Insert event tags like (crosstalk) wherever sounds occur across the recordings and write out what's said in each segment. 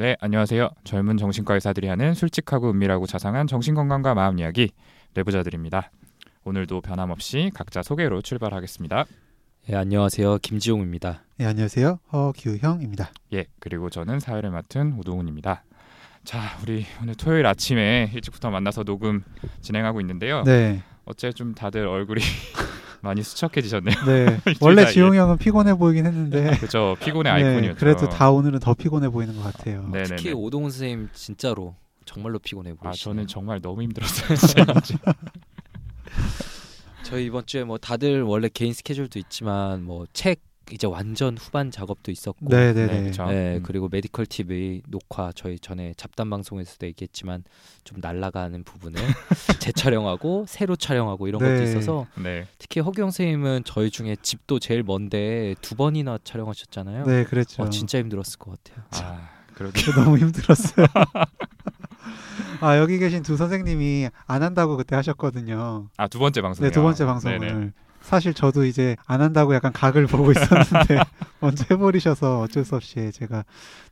네, 안녕하세요. 젊은 정신과 의사들이 하는 솔직하고 은밀하고 자상한 정신건강과 마음 이야기 내부자들입니다. 오늘도 변함없이 각자 소개로 출발하겠습니다. 예, 안녕하세요. 김지용입니다. 네, 안녕하세요. 허규형입니다. 예, 그리고 저는 사회를 맡은 오동훈입니다. 자, 우리 오늘 토요일 아침에 일찍부터 만나서 녹음 진행하고 있는데요. 네. 어째 좀 다들 얼굴이 (laughs) 많이 수척해지셨네요. 네. (laughs) 원래 사이에. 지용 형은 피곤해 보이긴 했는데 (laughs) 그죠? 피곤의 네, 아이콘이었죠. 그래도 다 오늘은 더 피곤해 보이는 것 같아요. 네네네. 특히 오동훈 선생님 진짜로 정말로 피곤해 아, 보이시네요. 저는 정말 너무 힘들었어요. (laughs) 저희 이번 주에 뭐 다들 원래 개인 스케줄도 있지만 뭐 책 이제 완전 후반 작업도 있었고 네, 네, 네, 네. 네, 음. 그리고 메디컬 TV 녹화 저희 전에 잡담 방송에서도 얘기했지만 좀 날아가는 부분을 (laughs) 재촬영하고 새로 촬영하고 이런 것도 네. 있어서 네. 특히 허경 선생님은 저희 중에 집도 제일 먼데 두 번이나 촬영하셨잖아요. 네, 그랬죠. 어, 진짜 힘들었을 것 같아요. 아, 그러게. (laughs) 너무 힘들었어요. (laughs) 아 여기 계신 두 선생님이 안 한다고 그때 하셨거든요. 아, 두 번째 방송. 네, 두 번째 방송을. 네네. 사실 저도 이제 안 한다고 약간 각을 보고 있었는데 (laughs) (laughs) 먼저 해버리셔서 어쩔 수 없이 제가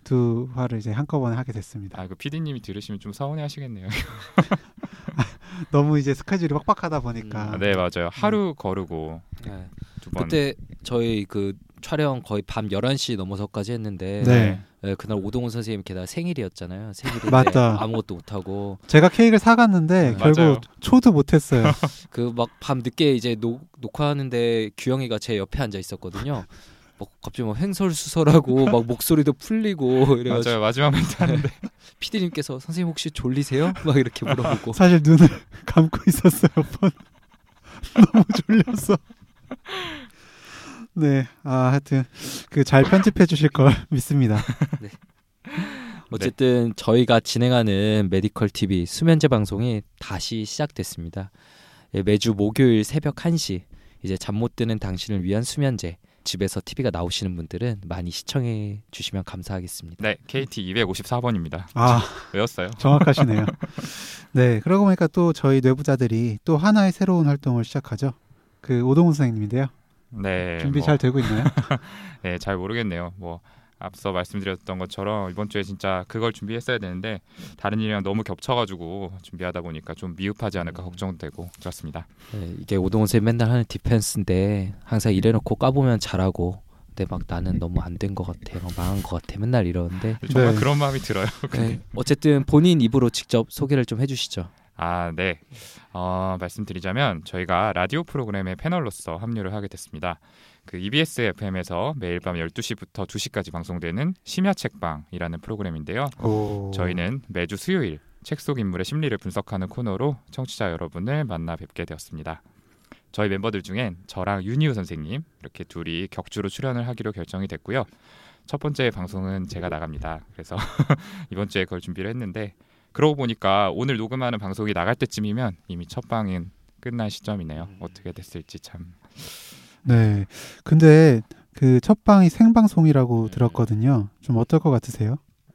두 화를 이제 한꺼번에 하게 됐습니다. 아, 그 PD님이 들으시면 좀 서운해 하시겠네요. (laughs) 너무 이제 스케줄이 빡빡하다 보니까. 아, 네, 맞아요. 하루 거르고 네. 두 번. 그때 저희 그 촬영 거의 밤 11시 넘어서까지 했는데 네. 네, 그날 오동훈 선생님 게다가 생일이었잖아요. 생일인데 맞다. 아무것도 못 하고 제가 케이크를 사갔는데 네, 결국 맞아요. 초도 못 했어요. (laughs) 그 막 밤 늦게 이제 녹, 녹화하는데 규영이가 제 옆에 앉아 있었거든요. 뭐 갑자기 막 횡설수설하고 (laughs) 막 목소리도 풀리고 이래가지고 맞아요. 마지막 멘트 하는데. (laughs) 피디님께서 선생님 혹시 졸리세요? 막 이렇게 물어보고 사실 눈을 감고 있었어요. 번. 너무 졸려서. 네, 아 하여튼 그 잘 편집해 주실 걸 (laughs) 믿습니다. (laughs) 어쨌든 저희가 진행하는 메디컬 TV 수면제 방송이 다시 시작됐습니다. 예, 매주 목요일 새벽 1시 이제 잠 못 드는 당신을 위한 수면제 집에서 TV가 나오시는 분들은 많이 시청해 주시면 감사하겠습니다. 네, KT 254번입니다. 아 외웠어요. 정확하시네요. 네, 그러고 보니까 또 저희 뇌부자들이 또 하나의 새로운 활동을 시작하죠. 그 오동훈 선생님인데요. 네. 준비 뭐, 잘 되고 있나요? (laughs) 네, 잘 모르겠네요. 뭐 앞서 말씀드렸던 것처럼 이번 주에 진짜 그걸 준비했어야 되는데 다른 일이랑 너무 겹쳐가지고 준비하다 보니까 좀 미흡하지 않을까 걱정되고 그렇습니다. 예, 이게 오동훈 쌤 맨날 하는 디펜스인데 항상 이래놓고 까보면 잘하고 근데 막 나는 너무 안 된 것 같아, 막 망한 것 같아 맨날 이러는데 정말 네. 그런 마음이 들어요. 예, 어쨌든 본인 입으로 직접 소개를 좀 해주시죠. 아, 네. 어, 말씀드리자면 저희가 라디오 프로그램의 패널로서 합류를 하게 됐습니다. 그 EBS FM에서 매일 밤 12시부터 2시까지 방송되는 심야 책방이라는 프로그램인데요. 오. 저희는 매주 수요일 책 속 인물의 심리를 분석하는 코너로 청취자 여러분을 만나 뵙게 되었습니다. 저희 멤버들 중엔 저랑 윤희우 선생님 이렇게 둘이 격주로 출연을 하기로 결정이 됐고요. 첫 번째 방송은 제가 나갑니다. 그래서 (laughs) 이번 주에 그걸 준비를 했는데 그러고 보니까 오늘 녹음하는 방송이 나갈 때쯤이면 이미 첫 방은 끝난 시점이네요. 어떻게 됐을지 참. 네. 근데 그 첫 방이 생방송이라고 음. 들었거든요. 좀 어떨 것 같으세요?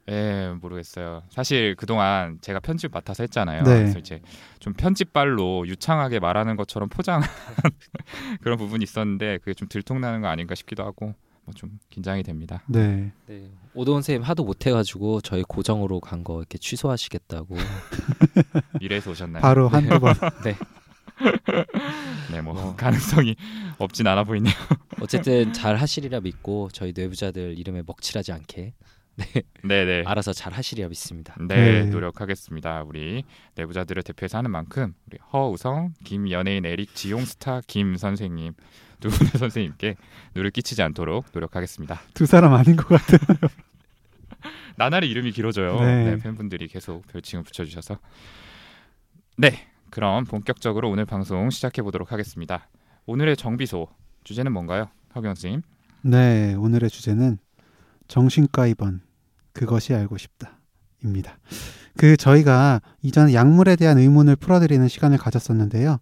예, 모르겠어요. 사실 그동안 제가 편집 맡아서 했잖아요. 네. 그래서 이제 좀 편집발로 유창하게 말하는 것처럼 포장한 (laughs) 그런 부분이 있었는데 그게 좀 들통나는 거 아닌가 싶기도 하고 뭐 좀 긴장이 됩니다. 네. 네. 오동훈 쌤 하도 못해가지고 저희 고정으로 간 거 이렇게 취소하시겠다고. (laughs) 미래에서 오셨나요? 바로 한두 번. (laughs) 네, 뭐 어. 가능성이 (laughs) 없진 않아 보이네요. 어쨌든 잘 하시리라 믿고 저희 뇌부자들 이름에 먹칠하지 않게 네, 네. 알아서 잘 하시리라 믿습니다. 네, 네. 노력하겠습니다. 우리 내부자들을 대표해서 하는 만큼 우리 허우성, 김연예인 에릭, 지용 스타 김 선생님 두 분의 선생님께 누를 끼치지 않도록 노력하겠습니다. 두 사람 아닌 것 같아요. (laughs) 나날이 이름이 길어져요. 네. 네, 팬분들이 계속 별칭을 붙여주셔서 네, 그럼 본격적으로 오늘 방송 시작해 보도록 하겠습니다. 오늘의 정비소 주제는 뭔가요, 허경 선생님? 네, 오늘의 주제는 정신과 입원 그것이 알고 싶다입니다. 그 저희가 이전 약물에 대한 의문을 풀어드리는 시간을 가졌었는데요.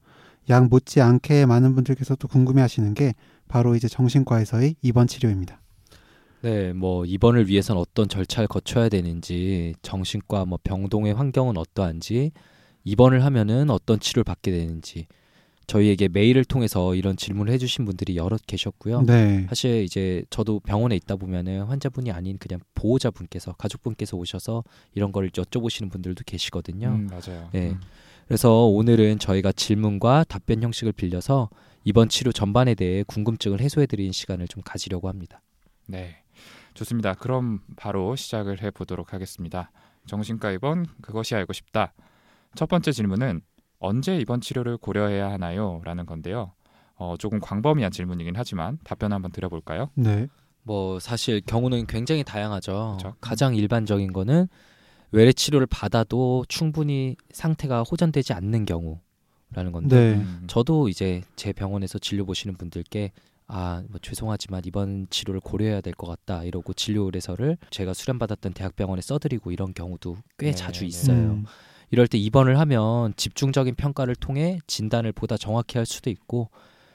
약 못지 않게 많은 분들께서 또 궁금해하시는 게 바로 이제 정신과에서의 입원 치료입니다. 네, 뭐 입원을 위해선 어떤 절차를 거쳐야 되는지, 정신과 뭐 병동의 환경은 어떠한지, 입원을 하면은 어떤 치료를 받게 되는지, 저희에게 메일을 통해서 이런 질문을 해주신 분들이 여럿 계셨고요. 네, 사실 이제 저도 병원에 있다 보면은 환자분이 아닌 그냥 보호자분께서 가족분께서 오셔서 이런 걸 여쭤보시는 분들도 계시거든요. 음, 맞아요. 네. 음. 그래서 오늘은 저희가 질문과 답변 형식을 빌려서 이번 치료 전반에 대해 궁금증을 해소해드리는 시간을 좀 가지려고 합니다. 네. 좋습니다. 그럼 바로 시작을 해 보도록 하겠습니다. 정신과 입원 그것이 알고 싶다. 첫 번째 질문은 언제 입원 치료를 고려해야 하나요? 라는 건데요. 어, 조금 광범위한 질문이긴 하지만 답변 한번 드려볼까요? 네, 뭐 사실 경우는 굉장히 다양하죠. 그렇죠. 가장 일반적인 거는 외래 치료를 받아도 충분히 상태가 호전되지 않는 경우라는 건데 네, 음, 저도 이제 제 병원에서 진료 보시는 분들께 아, 뭐 죄송하지만 이번 치료를 고려해야 될 것 같다 이러고 진료 의뢰서를 제가 수련받았던 대학병원에 써드리고 이런 경우도 꽤 네, 자주 네. 있어요. 음, 이럴 때 입원을 하면 집중적인 평가를 통해 진단을 보다 정확히 할 수도 있고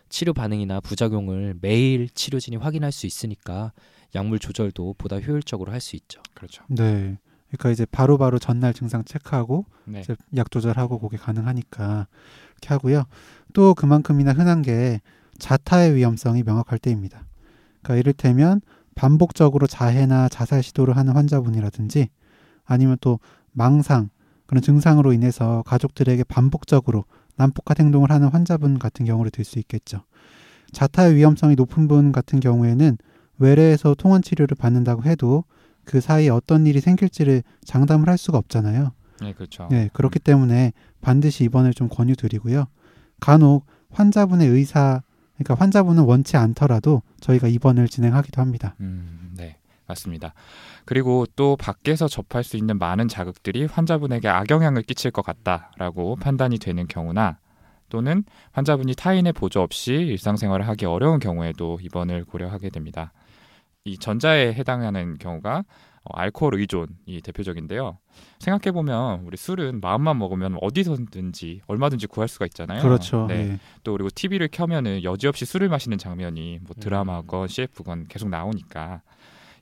치료 반응이나 부작용을 매일 치료진이 확인할 수 있으니까 약물 조절도 보다 효율적으로 할 수 있죠. 그렇죠. 네. 그러니까 이제 바로 바로 전날 증상 체크하고 네. 이제 약 조절하고 그게 가능하니까 이렇게 하고요. 또 그만큼이나 흔한 게 자타의 위험성이 명확할 때입니다. 그러니까 이를테면 반복적으로 자해나 자살 시도를 하는 환자분이라든지 아니면 또 망상 그런 증상으로 인해서 가족들에게 반복적으로 난폭한 행동을 하는 환자분 같은 경우를 들 수 있겠죠. 자타의 위험성이 높은 분 같은 경우에는 외래에서 통원 치료를 받는다고 해도 그 사이에 어떤 일이 생길지를 장담을 할 수가 없잖아요. 네, 그렇죠. 네, 그렇기 때문에 반드시 입원을 좀 권유드리고요. 간혹 환자분의 의사, 그러니까 환자분은 원치 않더라도 저희가 입원을 진행하기도 합니다. 음, 네. 맞습니다. 그리고 또 밖에서 접할 수 있는 많은 자극들이 환자분에게 악영향을 끼칠 것 같다라고 판단이 되는 경우나 또는 환자분이 타인의 보조 없이 일상생활을 하기 어려운 경우에도 입원을 고려하게 됩니다. 이 전자에 해당하는 경우가 어, 알코올 의존이 대표적인데요. 생각해 보면 우리 술은 마음만 먹으면 어디서든지 얼마든지 구할 수가 있잖아요. 그렇죠. 네. 네. 또 그리고 TV를 켜면은 여지없이 술을 마시는 장면이 뭐 음. 드라마건 CF건 계속 나오니까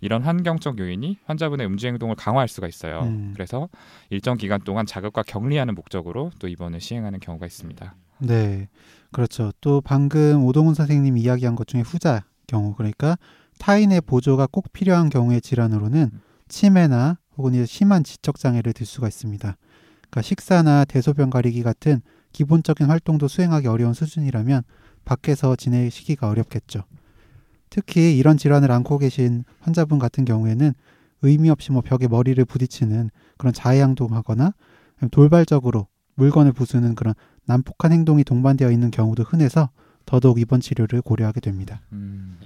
이런 환경적 요인이 환자분의 음주 행동을 강화할 수가 있어요. 음. 그래서 일정 기간 동안 자극과 격리하는 목적으로 또 입원을 시행하는 경우가 있습니다. 네, 그렇죠. 또 방금 오동훈 선생님이 이야기한 것 중에 후자 경우, 그러니까 타인의 보조가 꼭 필요한 경우의 질환으로는 치매나 혹은 이제 심한 지적 장애를 들 수가 있습니다. 그러니까 식사나 대소변 가리기 같은 기본적인 활동도 수행하기 어려운 수준이라면 밖에서 지내시기가 어렵겠죠. 특히 이런 질환을 앓고 계신 환자분 같은 경우에는 의미 없이 뭐 벽에 머리를 부딪히는 그런 자해 행동하거나 돌발적으로 물건을 부수는 그런 난폭한 행동이 동반되어 있는 경우도 흔해서 더더욱 입원 치료를 고려하게 됩니다. 음,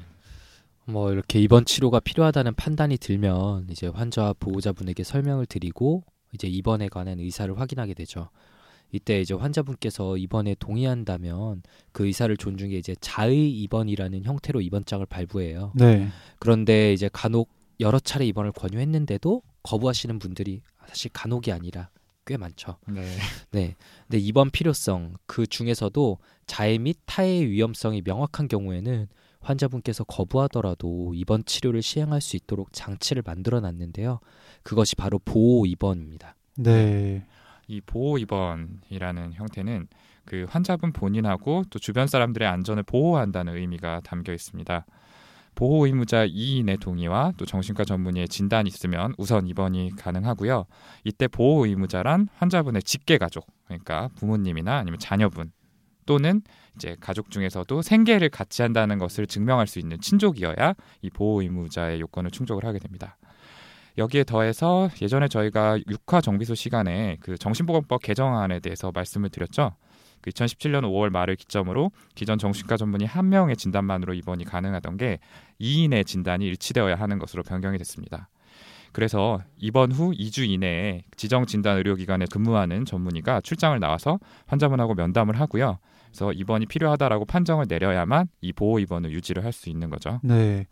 뭐 이렇게 입원 치료가 필요하다는 판단이 들면 이제 환자와 보호자분에게 설명을 드리고 이제 입원에 관한 의사를 확인하게 되죠. 이때 이제 환자분께서 입원에 동의한다면 그 의사를 존중해 이제 자의 입원이라는 형태로 입원장을 발부해요. 네, 그런데 이제 간혹 여러 차례 입원을 권유했는데도 거부하시는 분들이 사실 간혹이 아니라 꽤 많죠. 네. 네. 근데 입원 필요성 그 중에서도 자해 및 타해의 위험성이 명확한 경우에는 환자분께서 거부하더라도 입원 치료를 시행할 수 있도록 장치를 만들어 놨는데요. 그것이 바로 보호 입원입니다. 네, 이 보호 입원이라는 형태는 그 환자분 본인하고 또 주변 사람들의 안전을 보호한다는 의미가 담겨 있습니다. 보호 의무자 2인의 동의와 또 정신과 전문의의 진단이 있으면 우선 입원이 가능하고요. 이때 보호 의무자란 환자분의 직계 가족, 그러니까 부모님이나 아니면 자녀분 또는 이제 가족 중에서도 생계를 같이 한다는 것을 증명할 수 있는 친족이어야 이 보호 의무자의 요건을 충족을 하게 됩니다. 여기에 더해서 예전에 저희가 육화 정비소 시간에 그 정신보건법 개정안에 대해서 말씀을 드렸죠. 그 2017년 5월 말을 기점으로 기존 정신과 전문의 한 명의 진단만으로 입원이 가능하던 게 2인의 진단이 일치되어야 하는 것으로 변경이 됐습니다. 그래서 입원 후 2주 이내에 지정 진단 의료기관에 근무하는 전문의가 출장을 나와서 환자분하고 면담을 하고요. 그래서 입원이 필요하다라고 판정을 내려야만 이 보호 입원을 유지를 할 수 있는 거죠. 네.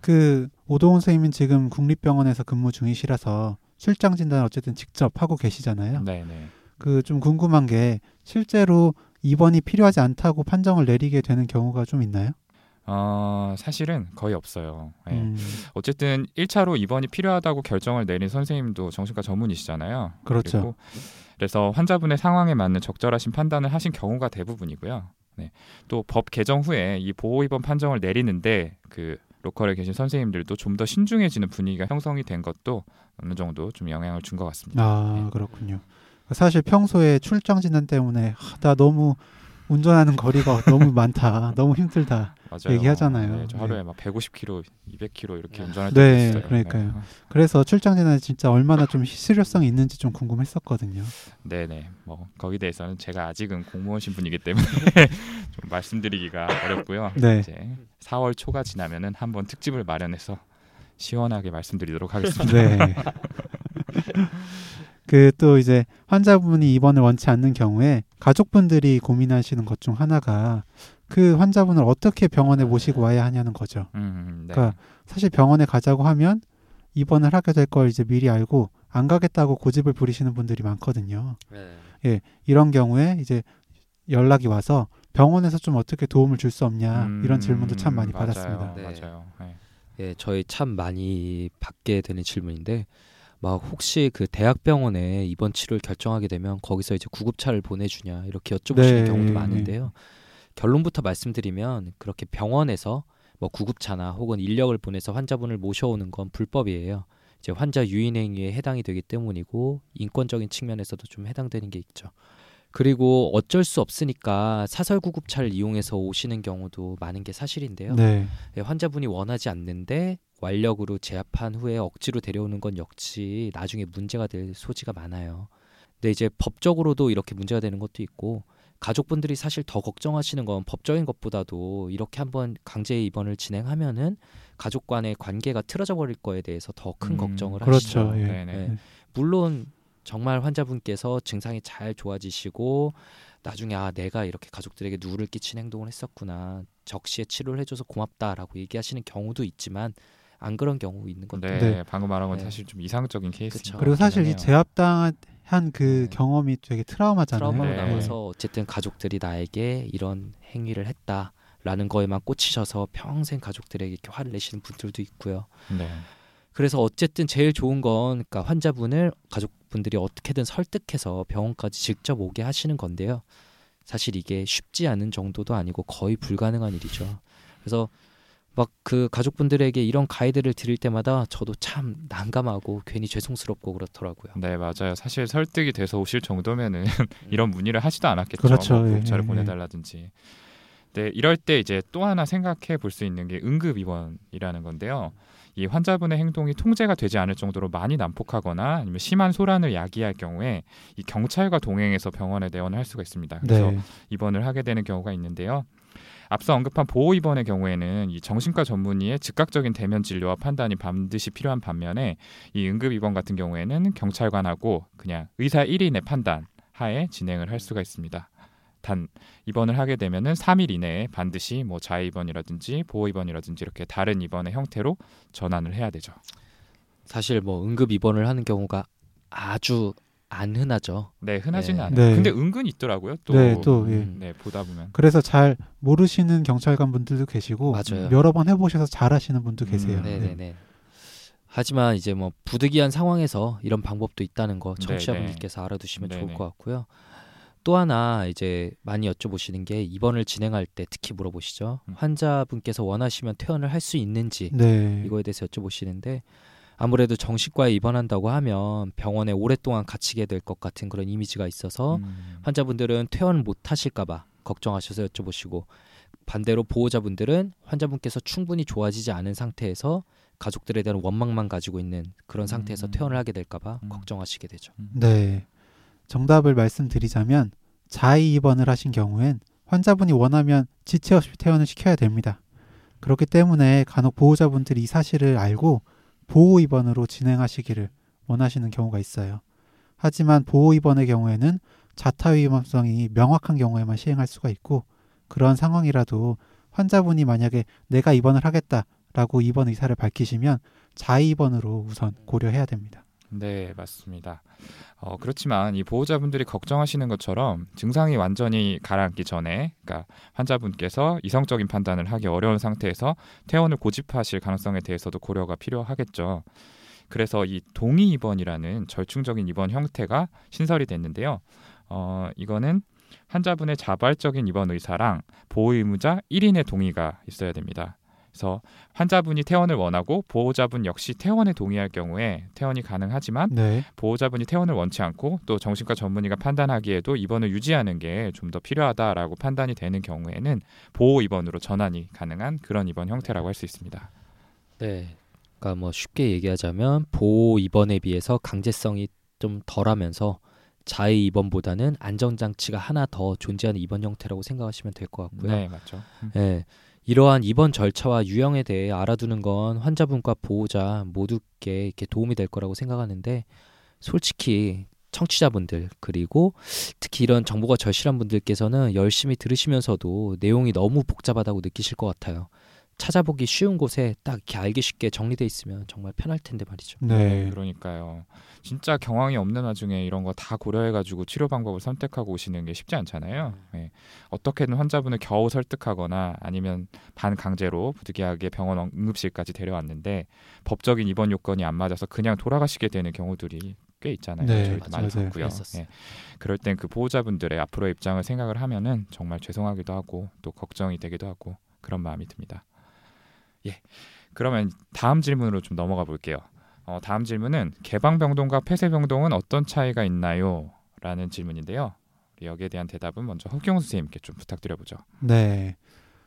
그 오동훈 선생님은 지금 국립병원에서 근무 중이시라서 출장 진단 어쨌든 직접 하고 계시잖아요. 네, 네. 그 좀 궁금한 게 실제로 입원이 필요하지 않다고 판정을 내리게 되는 경우가 좀 있나요? 어, 사실은 거의 없어요. 예. 음, 어쨌든 1차로 입원이 필요하다고 결정을 내린 선생님도 정신과 전문이시잖아요. 그렇죠. 그래서 환자분의 상황에 맞는 적절하신 판단을 하신 경우가 대부분이고요. 네. 또 법 개정 후에 이 보호 입원 판정을 내리는데 그 로컬에 계신 선생님들도 좀 더 신중해지는 분위기가 형성이 된 것도 어느 정도 좀 영향을 준 것 같습니다. 아 그렇군요. 사실 평소에 출장 진단 때문에 하, 나 너무 운전하는 거리가 너무 많다, (laughs) 너무 힘들다. 맞아요. 얘기하잖아요. 네, 저 네. 하루에 막 150km, 200km 이렇게 운전할 네, 때도 있어요. 그러니까요. 네. 그래서 출장 진단이 진짜 얼마나 좀 실효성이 있는지 좀 궁금했었거든요. 네네. 뭐 거기에 대해서는 제가 아직은 공무원 신분이기 때문에 (laughs) 좀 말씀드리기가 어렵고요. 네. 이제 4월 초가 지나면은 한번 특집을 마련해서 시원하게 말씀드리도록 하겠습니다. 네. (laughs) 그 또 이제 환자분이 입원을 원치 않는 경우에 가족분들이 고민하시는 것 중 하나가 그 환자분을 어떻게 병원에 모시고 와야 하냐는 거죠. 음, 네. 그러니까 사실 병원에 가자고 하면 입원을 하게 될 걸 이제 미리 알고 안 가겠다고 고집을 부리시는 분들이 많거든요. 네. 이런 경우에 이제 연락이 와서 병원에서 좀 어떻게 도움을 줄 수 없냐 음, 이런 질문도 참 많이 맞아요. 받았습니다. 네. 맞아요. 네. 예, 저희 참 많이 받게 되는 질문인데 막 혹시 그 대학병원에 입원 치료를 결정하게 되면 거기서 이제 구급차를 보내주냐 이렇게 여쭤보시는 네, 경우도 네. 많은데요. 결론부터 말씀드리면 그렇게 병원에서 뭐 구급차나 혹은 인력을 보내서 환자분을 모셔오는 건 불법이에요. 이제 환자 유인 행위에 해당이 되기 때문이고 인권적인 측면에서도 좀 해당되는 게 있죠. 그리고 어쩔 수 없으니까 사설 구급차를 이용해서 오시는 경우도 많은 게 사실인데요. 네. 예, 환자분이 원하지 않는데 완력으로 제압한 후에 억지로 데려오는 건 역시 나중에 문제가 될 소지가 많아요. 근데 이제 법적으로도 이렇게 문제가 되는 것도 있고 가족분들이 사실 더 걱정하시는 건 법적인 것보다도 이렇게 한번 강제 입원을 진행하면은 가족 간의 관계가 틀어져 버릴 거에 대해서 더큰 음, 걱정을 그렇죠. 하시죠. 예. 네네. 예. 물론 정말 환자분께서 증상이 잘 좋아지시고 나중에 아 내가 이렇게 가족들에게 누를 끼친 행동을 했었구나 적시에 치료를 해줘서 고맙다라고 얘기하시는 경우도 있지만 안 그런 경우 있는 것도 네, 네. 방금 말한 건 네. 사실 좀 이상적인 케이스. 그쵸. 그리고 사실 이. 제압당한 그 네. 경험이 되게 트라우마잖아요. 트라우마로 네. 남아서 어쨌든 가족들이 나에게 이런 행위를 했다라는 거에만 꽂히셔서 평생 가족들에게 이렇게 화를 내시는 분들도 있고요. 네. 그래서 어쨌든 제일 좋은 건 그러니까 환자분을 가족분들이 어떻게든 설득해서 병원까지 직접 오게 하시는 건데요. 사실 이게 쉽지 않은 정도도 아니고 거의 불가능한 일이죠. 그래서 막 그 가족분들에게 이런 가이드를 드릴 때마다 저도 참 난감하고 괜히 죄송스럽고 그렇더라고요. 네, 맞아요. 사실 설득이 돼서 오실 정도면은 (laughs) 이런 문의를 하지도 않았겠죠. 그렇죠. 뭐 예, 구급차를 예, 보내달라든지. 네, 이럴 때 이제 또 하나 생각해 볼 수 있는 게 응급 입원이라는 건데요. 이 환자분의 행동이 통제가 되지 않을 정도로 많이 난폭하거나 아니면 심한 소란을 야기할 경우에 이 경찰과 동행해서 병원에 내원을 할 수가 있습니다. 그래서 네. 입원을 하게 되는 경우가 있는데요. 앞서 언급한 보호 입원의 경우에는 이 정신과 전문의의 즉각적인 대면 진료와 판단이 반드시 필요한 반면에 이 응급 입원 같은 경우에는 경찰관하고 그냥 의사 1인의 판단 하에 진행을 할 수가 있습니다. 단 입원을 하게 되면은 3일 이내에 반드시 뭐 자해 입원이라든지 보호 입원이라든지 이렇게 다른 입원의 형태로 전환을 해야 되죠. 사실 뭐 응급 입원을 하는 경우가 아주 안 흔하죠. 네, 흔하지는 네. 않아요. 네. 근데 은근 있더라고요. 또 네, 또 예. 음. 네, 보다 보면. 그래서 잘 모르시는 경찰관 분들도 계시고 맞아요. 여러 번 해보셔서 잘 하시는 분도 음, 계세요. 네, 네네네. 하지만 이제 뭐 부득이한 상황에서 이런 방법도 있다는 거 네, 청취자분들께서 알아두시면 네, 좋을 네. 것 같고요. 또 하나 이제 많이 여쭤보시는 게 입원을 진행할 때 특히 물어보시죠. 음. 환자분께서 원하시면 퇴원을 할 수 있는지 네. 이거에 대해서 여쭤보시는데 아무래도 정신과에 입원한다고 하면 병원에 오랫동안 갇히게 될 것 같은 그런 이미지가 있어서 음. 환자분들은 퇴원 못 하실까봐 걱정하셔서 여쭤보시고 반대로 보호자분들은 환자분께서 충분히 좋아지지 않은 상태에서 가족들에 대한 원망만 가지고 있는 그런 상태에서 음. 퇴원을 하게 될까봐 음. 걱정하시게 되죠. 네. 정답을 말씀드리자면 자의 입원을 하신 경우엔 환자분이 원하면 지체 없이 퇴원을 시켜야 됩니다. 그렇기 때문에 간혹 보호자분들이 이 사실을 알고 보호 입원으로 진행하시기를 원하시는 경우가 있어요. 하지만 보호 입원의 경우에는 자타 위험성이 명확한 경우에만 시행할 수가 있고 그런 상황이라도 환자분이 만약에 내가 입원을 하겠다라고 입원 의사를 밝히시면 자의 입원으로 우선 고려해야 됩니다. 네, 맞습니다. 어, 그렇지만 이 보호자분들이 걱정하시는 것처럼 증상이 완전히 가라앉기 전에, 그러니까 환자분께서 이성적인 판단을 하기 어려운 상태에서 퇴원을 고집하실 가능성에 대해서도 고려가 필요하겠죠. 그래서 이 동의 입원이라는 절충적인 입원 형태가 신설이 됐는데요. 어, 이거는 환자분의 자발적인 입원 의사랑 보호 의무자 1인의 동의가 있어야 됩니다. 그래서 환자분이 퇴원을 원하고 보호자분 역시 퇴원에 동의할 경우에 퇴원이 가능하지만 네. 보호자분이 퇴원을 원치 않고 또 정신과 전문의가 판단하기에도 입원을 유지하는 게 좀 더 필요하다라고 판단이 되는 경우에는 보호 입원으로 전환이 가능한 그런 입원 형태라고 할 수 있습니다. 네. 그러니까 뭐 쉽게 얘기하자면 보호 입원에 비해서 강제성이 좀 덜하면서 자의 입원보다는 안전 장치가 하나 더 존재하는 입원 형태라고 생각하시면 될 것 같고요. 네, 맞죠. 음. 예. 이러한 입원 절차와 유형에 대해 알아두는 건 환자분과 보호자 모두께 이렇게 도움이 될 거라고 생각하는데 솔직히 청취자분들 그리고 특히 이런 정보가 절실한 분들께서는 열심히 들으시면서도 내용이 너무 복잡하다고 느끼실 것 같아요. 찾아보기 쉬운 곳에 딱 이렇게 알기 쉽게 정리돼 있으면 정말 편할 텐데 말이죠. 네. 그러니까요. 진짜 경황이 없는 와중에 이런 거 다 고려해가지고 치료 방법을 선택하고 오시는 게 쉽지 않잖아요. 예. 어떻게든 환자분을 겨우 설득하거나 아니면 반강제로 부득이하게 병원 응급실까지 데려왔는데 법적인 입원 요건이 안 맞아서 그냥 돌아가시게 되는 경우들이 꽤 있잖아요. 네, 저희도 많이 맞아요. 봤고요. 그랬었어요. 예. 그럴 땐 그 보호자분들의 앞으로의 입장을 생각을 하면은 정말 죄송하기도 하고 또 걱정이 되기도 하고 그런 마음이 듭니다. 예. 그러면 다음 질문으로 좀 넘어가 볼게요. 어, 다음 질문은 개방병동과 폐쇄병동은 어떤 차이가 있나요? 라는 질문인데요. 여기에 대한 대답은 먼저 흑경 선생님께 좀 부탁드려보죠. 네.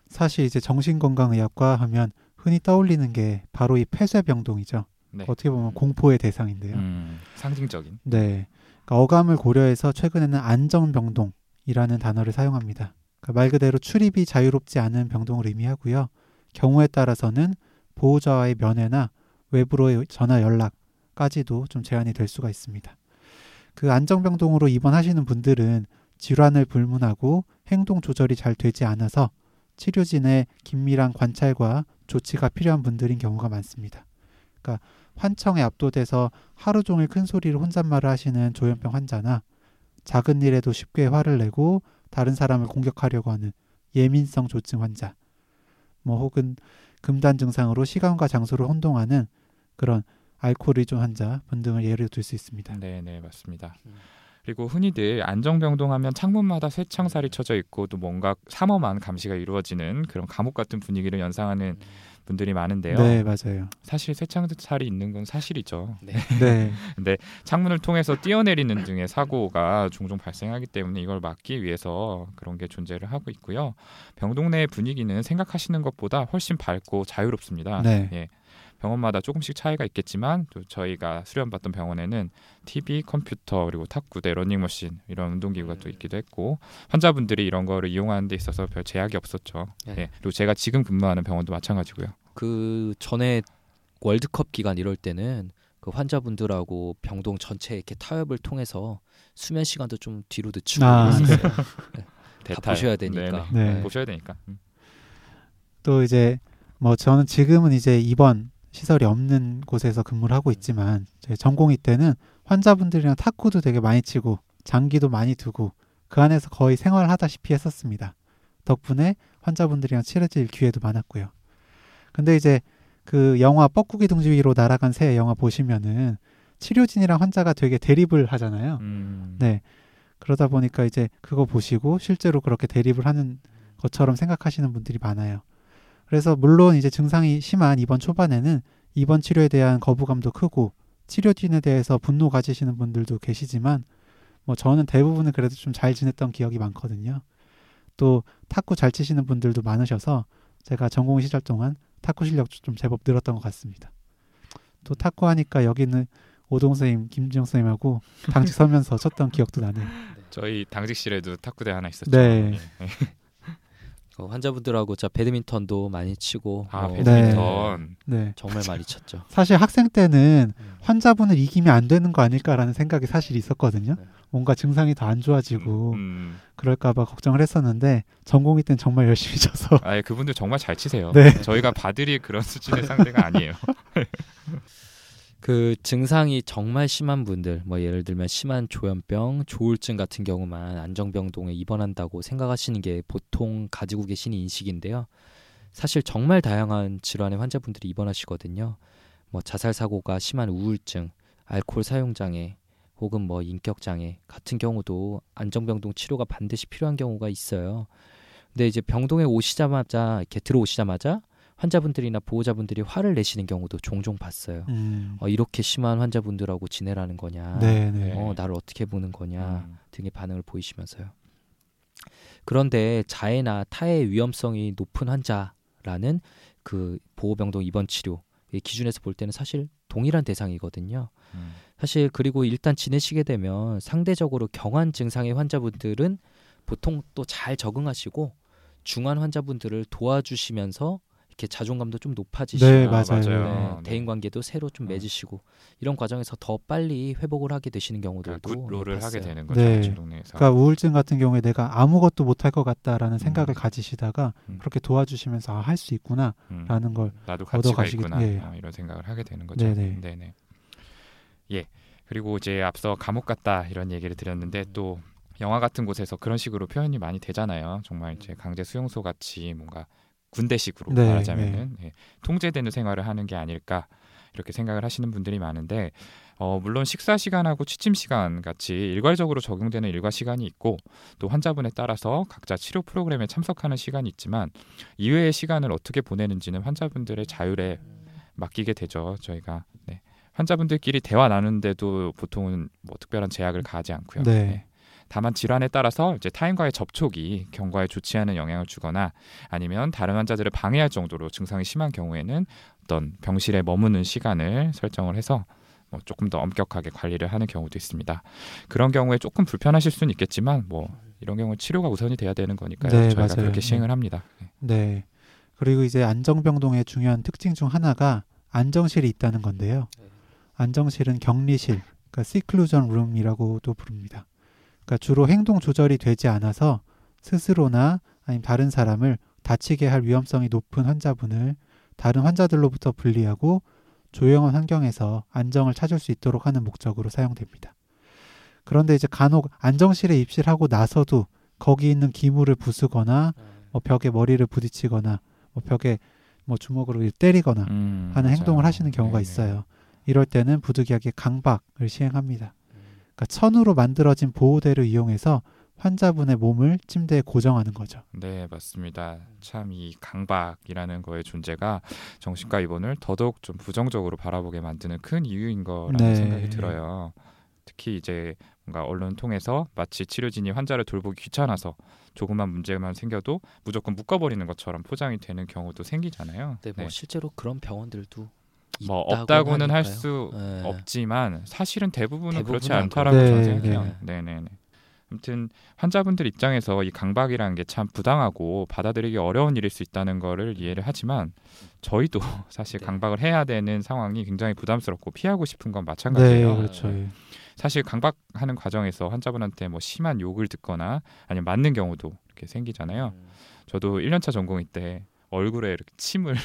사실 이제 정신건강의학과 하면 흔히 떠올리는 게 바로 이 폐쇄병동이죠. 네. 어떻게 보면 공포의 대상인데요. 음, 상징적인. 네. 그러니까 어감을 고려해서 최근에는 안정병동이라는 단어를 사용합니다. 그러니까 말 그대로 출입이 자유롭지 않은 병동을 의미하고요. 경우에 따라서는 보호자와의 면회나 외부로의 전화 연락까지도 좀 제한이 될 수가 있습니다. 그 안정병동으로 입원하시는 분들은 질환을 불문하고 행동 조절이 잘 되지 않아서 치료진의 긴밀한 관찰과 조치가 필요한 분들인 경우가 많습니다. 그러니까 환청에 압도돼서 하루 종일 큰 소리로 혼잣말을 하시는 조현병 환자나 작은 일에도 쉽게 화를 내고 다른 사람을 공격하려고 하는 예민성 조증 환자, 뭐 혹은 금단 증상으로 시간과 장소를 혼동하는 그런 알코올 의존 환자 분 등을 예를 들 수 있습니다. 네, 네, 맞습니다. 음. 그리고 흔히들 안정병동하면 창문마다 쇠창살이 쳐져 있고 또 뭔가 삼엄한 감시가 이루어지는 그런 감옥 같은 분위기를 연상하는 분들이 많은데요. 네, 맞아요. 사실 쇠창살이 있는 건 사실이죠. 네. (laughs) 네, 창문을 통해서 뛰어내리는 등의 사고가 종종 발생하기 때문에 이걸 막기 위해서 그런 게 존재를 하고 있고요. 병동 내 분위기는 생각하시는 것보다 훨씬 밝고 자유롭습니다. 네. 예. 병원마다 조금씩 차이가 있겠지만 또 저희가 수련받던 병원에는 TV, 컴퓨터 그리고 탁구대, 러닝머신 이런 운동기구가 또 있기도 했고 환자분들이 이런 거를 이용하는 데 있어서 별 제약이 없었죠. 네. 예. 그리고 제가 지금 근무하는 병원도 마찬가지고요. 그 전에 월드컵 기간 이럴 때는 그 환자분들하고 병동 전체 이렇게 타협을 통해서 수면 시간도 좀 뒤로 늦추고 아, 그랬었어요. (laughs) 다 대탈. 보셔야 되니까. 네. 보셔야 되니까. 음. 또 이제 뭐 저는 지금은 이제 입원 시설이 없는 곳에서 근무를 하고 있지만 제 전공의 때는 환자분들이랑 탁구도 되게 많이 치고 장기도 많이 두고 그 안에서 거의 생활하다시피 했었습니다. 덕분에 환자분들이랑 친해질 기회도 많았고요. 근데 이제 그 영화 뻐꾸기 둥지 위로 날아간 새 영화 보시면은 치료진이랑 환자가 되게 대립을 하잖아요. 음. 네. 그러다 보니까 이제 그거 보시고 실제로 그렇게 대립을 하는 것처럼 생각하시는 분들이 많아요. 그래서 물론 이제 증상이 심한 입원 초반에는 입원 치료에 대한 거부감도 크고 치료진에 대해서 분노 가지시는 분들도 계시지만 뭐 저는 대부분은 그래도 좀 잘 지냈던 기억이 많거든요. 또 탁구 잘 치시는 분들도 많으셔서 제가 전공 시절 동안 탁구 실력도 좀 제법 늘었던 것 같습니다. 또 탁구 하니까 여기는 오동 선생님, 김지영 선생님하고 당시 (laughs) 서면서 쳤던 기억도 나네요. 저희 당직실에도 탁구대 하나 있었죠. 네. 예. 어, 환자분들하고 자 배드민턴도 많이 치고 아 뭐 배드민턴. 네. 정말 많이 쳤죠. (laughs) 사실 학생 때는 음. 환자분을 이기면 안 되는 거 아닐까라는 생각이 사실 있었거든요. 네. 뭔가 증상이 더 안 좋아지고 음. 그럴까봐 걱정을 했었는데 전공의 때는 정말 열심히 쳐서 아예 그분들 정말 잘 치세요. 네. 저희가 봐드릴 그런 수준의 상대가 아니에요. (laughs) 그 증상이 정말 심한 분들, 뭐 예를 들면 심한 조현병, 조울증 같은 경우만 안정병동에 입원한다고 생각하시는 게 보통 가지고 계신 인식인데요. 사실 정말 다양한 질환의 환자분들이 입원하시거든요. 뭐 자살 사고가 심한 우울증, 알코올 사용 장애, 혹은 뭐 인격 장애 같은 경우도 안정병동 치료가 반드시 필요한 경우가 있어요. 근데 이제 병동에 오시자마자 이렇게 들어오시자마자 환자분들이나 보호자분들이 화를 내시는 경우도 종종 봤어요. 음. 어, 이렇게 심한 환자분들하고 지내라는 거냐, 네, 네. 어, 나를 어떻게 보는 거냐 음. 등의 반응을 보이시면서요. 그런데 자해나 타해 위험성이 높은 환자라는 그 보호병동 입원 치료 의 기준에서 볼 때는 사실 동일한 대상이거든요. 음. 사실 그리고 일단 지내시게 되면 상대적으로 경한 증상의 환자분들은 보통 또 잘 적응하시고 중환 환자분들을 도와주시면서 이렇게 자존감도 좀 높아지시고 네, 아, 맞아요. 네, 네. 대인 관계도 새로 좀 어. 맺으시고 이런 과정에서 더 빨리 회복을 하게 되시는 경우들도 그러니까 굿롤을 하게. 되는 거죠. 네. 그러니까 우울증 같은 경우에 내가 아무것도 못할 것 같다라는 생각을 음. 가지시다가 음. 그렇게 도와주시면서 아, 할 수 있구나라는 음. 걸 나도 가치가 얻어가시기- 있구나 예. 어, 이런 생각을 하게 되는 거죠. 네네. 네네. 예. 그리고 이제 앞서 감옥 같다 이런 얘기를 드렸는데 또 영화 같은 곳에서 그런 식으로 표현이 많이 되잖아요. 정말 이제 강제 수용소 같이 뭔가 군대식으로 네, 말하자면은 예, 통제되는 생활을 하는 게 아닐까 이렇게 생각을 하시는 분들이 많은데 어, 물론 식사 시간하고 취침 시간 같이 일괄적으로 적용되는 일과 시간이 있고 또 환자분에 따라서 각자 치료 프로그램에 참석하는 시간이 있지만 이외의 시간을 어떻게 보내는지는 환자분들의 자율에 맡기게 되죠. 저희가 네. 환자분들끼리 대화 나누는데도 보통은 뭐 특별한 제약을 가하지 않고요. 네. 다만 질환에 따라서 이제 타인과의 접촉이 경과에 좋지 않은 영향을 주거나 아니면 다른 환자들을 방해할 정도로 증상이 심한 경우에는 어떤 병실에 머무는 시간을 설정을 해서 뭐 조금 더 엄격하게 관리를 하는 경우도 있습니다. 그런 경우에 조금 불편하실 수는 있겠지만 뭐 이런 경우 는 치료가 우선이 돼야 되는 거니까요. 네, 저희가 맞아요. 그렇게 시행을 합니다. 네. 네. 그리고 이제 안정병동의 중요한 특징 중 하나가 안정실이 있다는 건데요. 안정실은 격리실, 그러니까 시클루전 룸이라고도 부릅니다. 그러니까 주로 행동 조절이 되지 않아서 스스로나 아니면 다른 사람을 다치게 할 위험성이 높은 환자분을 다른 환자들로부터 분리하고 조용한 환경에서 안정을 찾을 수 있도록 하는 목적으로 사용됩니다. 그런데 이제 간혹 안정실에 입실하고 나서도 거기 있는 기물을 부수거나 뭐 벽에 머리를 부딪히거나 뭐 벽에 뭐 주먹으로 때리거나 음, 하는 맞아요. 행동을 하시는 경우가 네네. 있어요. 이럴 때는 부득이하게 강박을 시행합니다. 그러니까 천으로 만들어진 보호대를 이용해서 환자분의 몸을 침대에 고정하는 거죠. 네, 맞습니다. 참 이 강박이라는 거의 존재가 정신과 입원을 더더욱 좀 부정적으로 바라보게 만드는 큰 이유인 거라는 네. 생각이 들어요. 특히 이제 뭔가 언론 통해서 마치 치료진이 환자를 돌보기 귀찮아서 조그만 문제만 생겨도 무조건 묶어버리는 것처럼 포장이 되는 경우도 생기잖아요. 네, 뭐 실제로 그런 병원들도 뭐 없다고는 할 하니까요. 수 네. 없지만 사실은 대부분은 대부분은 그렇지 안 않다라고. 저는 네, 생각해요. 네, 네, 네. 아무튼 환자분들 입장에서 이 강박이라는 게 참 부당하고 받아들이기 어려운 일일 수 있다는 거를 이해를 하지만 저희도 (laughs) 사실 네. 강박을 해야 되는 상황이 굉장히 부담스럽고 피하고 싶은 건 네, 마찬가지예요. 그렇죠. 예. 사실 강박하는 과정에서 환자분한테 뭐 심한 욕을 듣거나 아니면 맞는 경우도 이렇게 생기잖아요. 음. 저도 1년차 전공의 때 얼굴에 이렇게 침을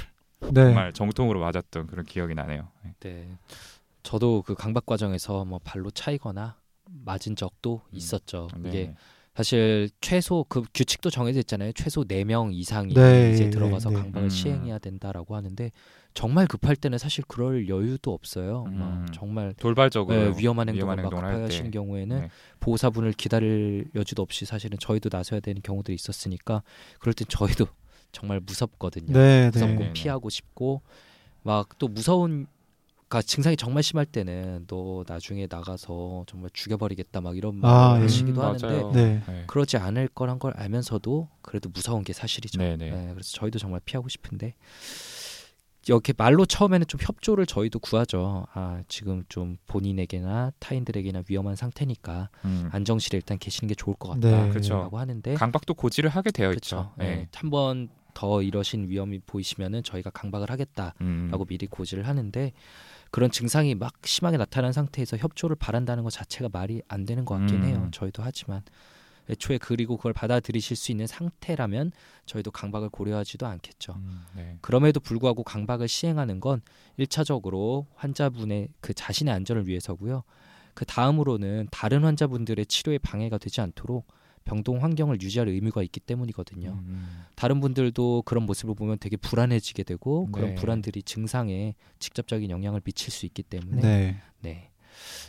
네. 정말 정통으로 맞았던 그런 기억이 나네요. 네. 네. 저도 그 강박 과정에서 뭐 발로 차이거나 맞은 적도 음. 있었죠. 네. 이게 사실 최소 그 규칙도 정해져 있잖아요. 최소 4명 이상이 네, 이제 네, 들어가서 네. 강박을 음. 시행해야 된다라고 하는데 정말 급할 때는 사실 그럴 여유도 없어요. 음. 막 정말 돌발적으로 네, 위험한 행동을 위험한 막 급하신 때. 경우에는 네. 보호사분을 기다릴 여지도 없이 사실은 저희도 나서야 되는 경우들이 있었으니까 그럴 땐 저희도 정말 무섭거든요. 네, 무섭고 네. 피하고 싶고 막 또 무서운 그러니까 증상이 정말 심할 때는 너 나중에 나가서 정말 죽여버리겠다 막 이런 아, 말을 예. 하시기도 음, 하는데. 네. 네. 그러지 않을 거란 걸 알면서도 그래도 무서운 게 사실이죠. 네네. 네, 그래서 저희도 정말 피하고 싶은데 이렇게 말로 처음에는 좀 협조를 저희도 구하죠. 아 지금 좀 본인에게나 타인들에게나 위험한 상태니까 음. 안정실에 일단 계시는 게 좋을 것 네. 같다라고 그렇죠. 하는데 강박도 고지를 하게 되어 그렇죠. 있죠. 네. 한번 더 이러신 위험이 보이시면은 저희가 강박을 하겠다라고 음. 미리 고지를 하는데 그런 증상이 막 심하게 나타난 상태에서 협조를 바란다는 것 자체가 말이 안 되는 것 같긴 음. 해요. 저희도 하지만 애초에 그리고 그걸 받아들이실 수 있는 상태라면 저희도 강박을 고려하지도 않겠죠. 음, 네. 그럼에도 불구하고 강박을 시행하는 건 일차적으로 환자분의 그 자신의 안전을 위해서고요. 그 다음으로는 다른 환자분들의 치료에 방해가 되지 않도록 병동 환경을 유지할 의무가 있기 때문이거든요. 음, 다른 분들도 그런 모습을 보면 되게 불안해지게 되고 그런 네. 불안들이 증상에 직접적인 영향을 미칠 수 있기 때문에 네. 네.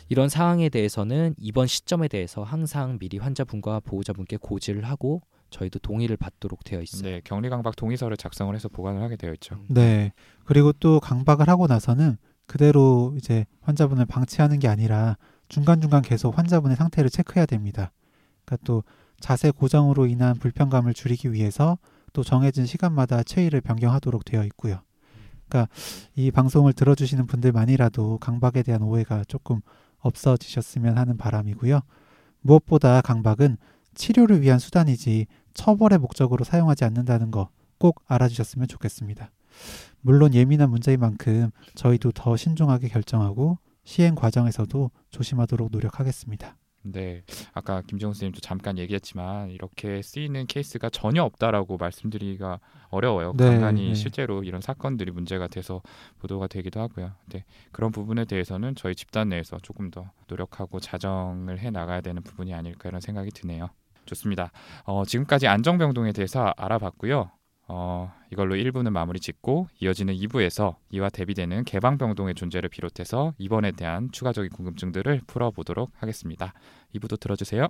이런 상황에 대해서는 이번 시점에 대해서 항상 미리 환자분과 보호자분께 고지를 하고 저희도 동의를 받도록 되어 있어요. 네, 격리 강박 동의서를 작성을 해서 보관을 하게 되어 있죠. 네. 그리고 또 강박을 하고 나서는 그대로 이제 환자분을 방치하는 게 아니라 중간중간 계속 환자분의 상태를 체크해야 됩니다. 그러니까 또 자세 고정으로 인한 불편감을 줄이기 위해서 또 정해진 시간마다 체위를 변경하도록 되어 있고요. 그러니까 이 방송을 들어주시는 분들만이라도 강박에 대한 오해가 조금 없어지셨으면 하는 바람이고요. 무엇보다 강박은 치료를 위한 수단이지 처벌의 목적으로 사용하지 않는다는 거 꼭 알아주셨으면 좋겠습니다. 물론 예민한 문제인 만큼 저희도 더 신중하게 결정하고 시행 과정에서도 조심하도록 노력하겠습니다. 네, 아까 김정우 선생님도 잠깐 얘기했지만 이렇게 쓰이는 케이스가 전혀 없다라고 말씀드리기가 어려워요. 네, 간간히 네. 실제로 이런 사건들이 문제가 돼서 보도가 되기도 하고요. 네, 그런 부분에 대해서는 저희 집단 내에서 조금 더 노력하고 자정을 해 나가야 되는 부분이 아닐까 이런 생각이 드네요. 좋습니다. 어, 지금까지 안정병동에 대해서 알아봤고요. 어, 이걸로 1부는 마무리 짓고 이어지는 2부에서 이와 대비되는 개방병동의 존재를 비롯해서 입원에 대한 추가적인 궁금증들을 풀어보도록 하겠습니다. 2부도 들어주세요.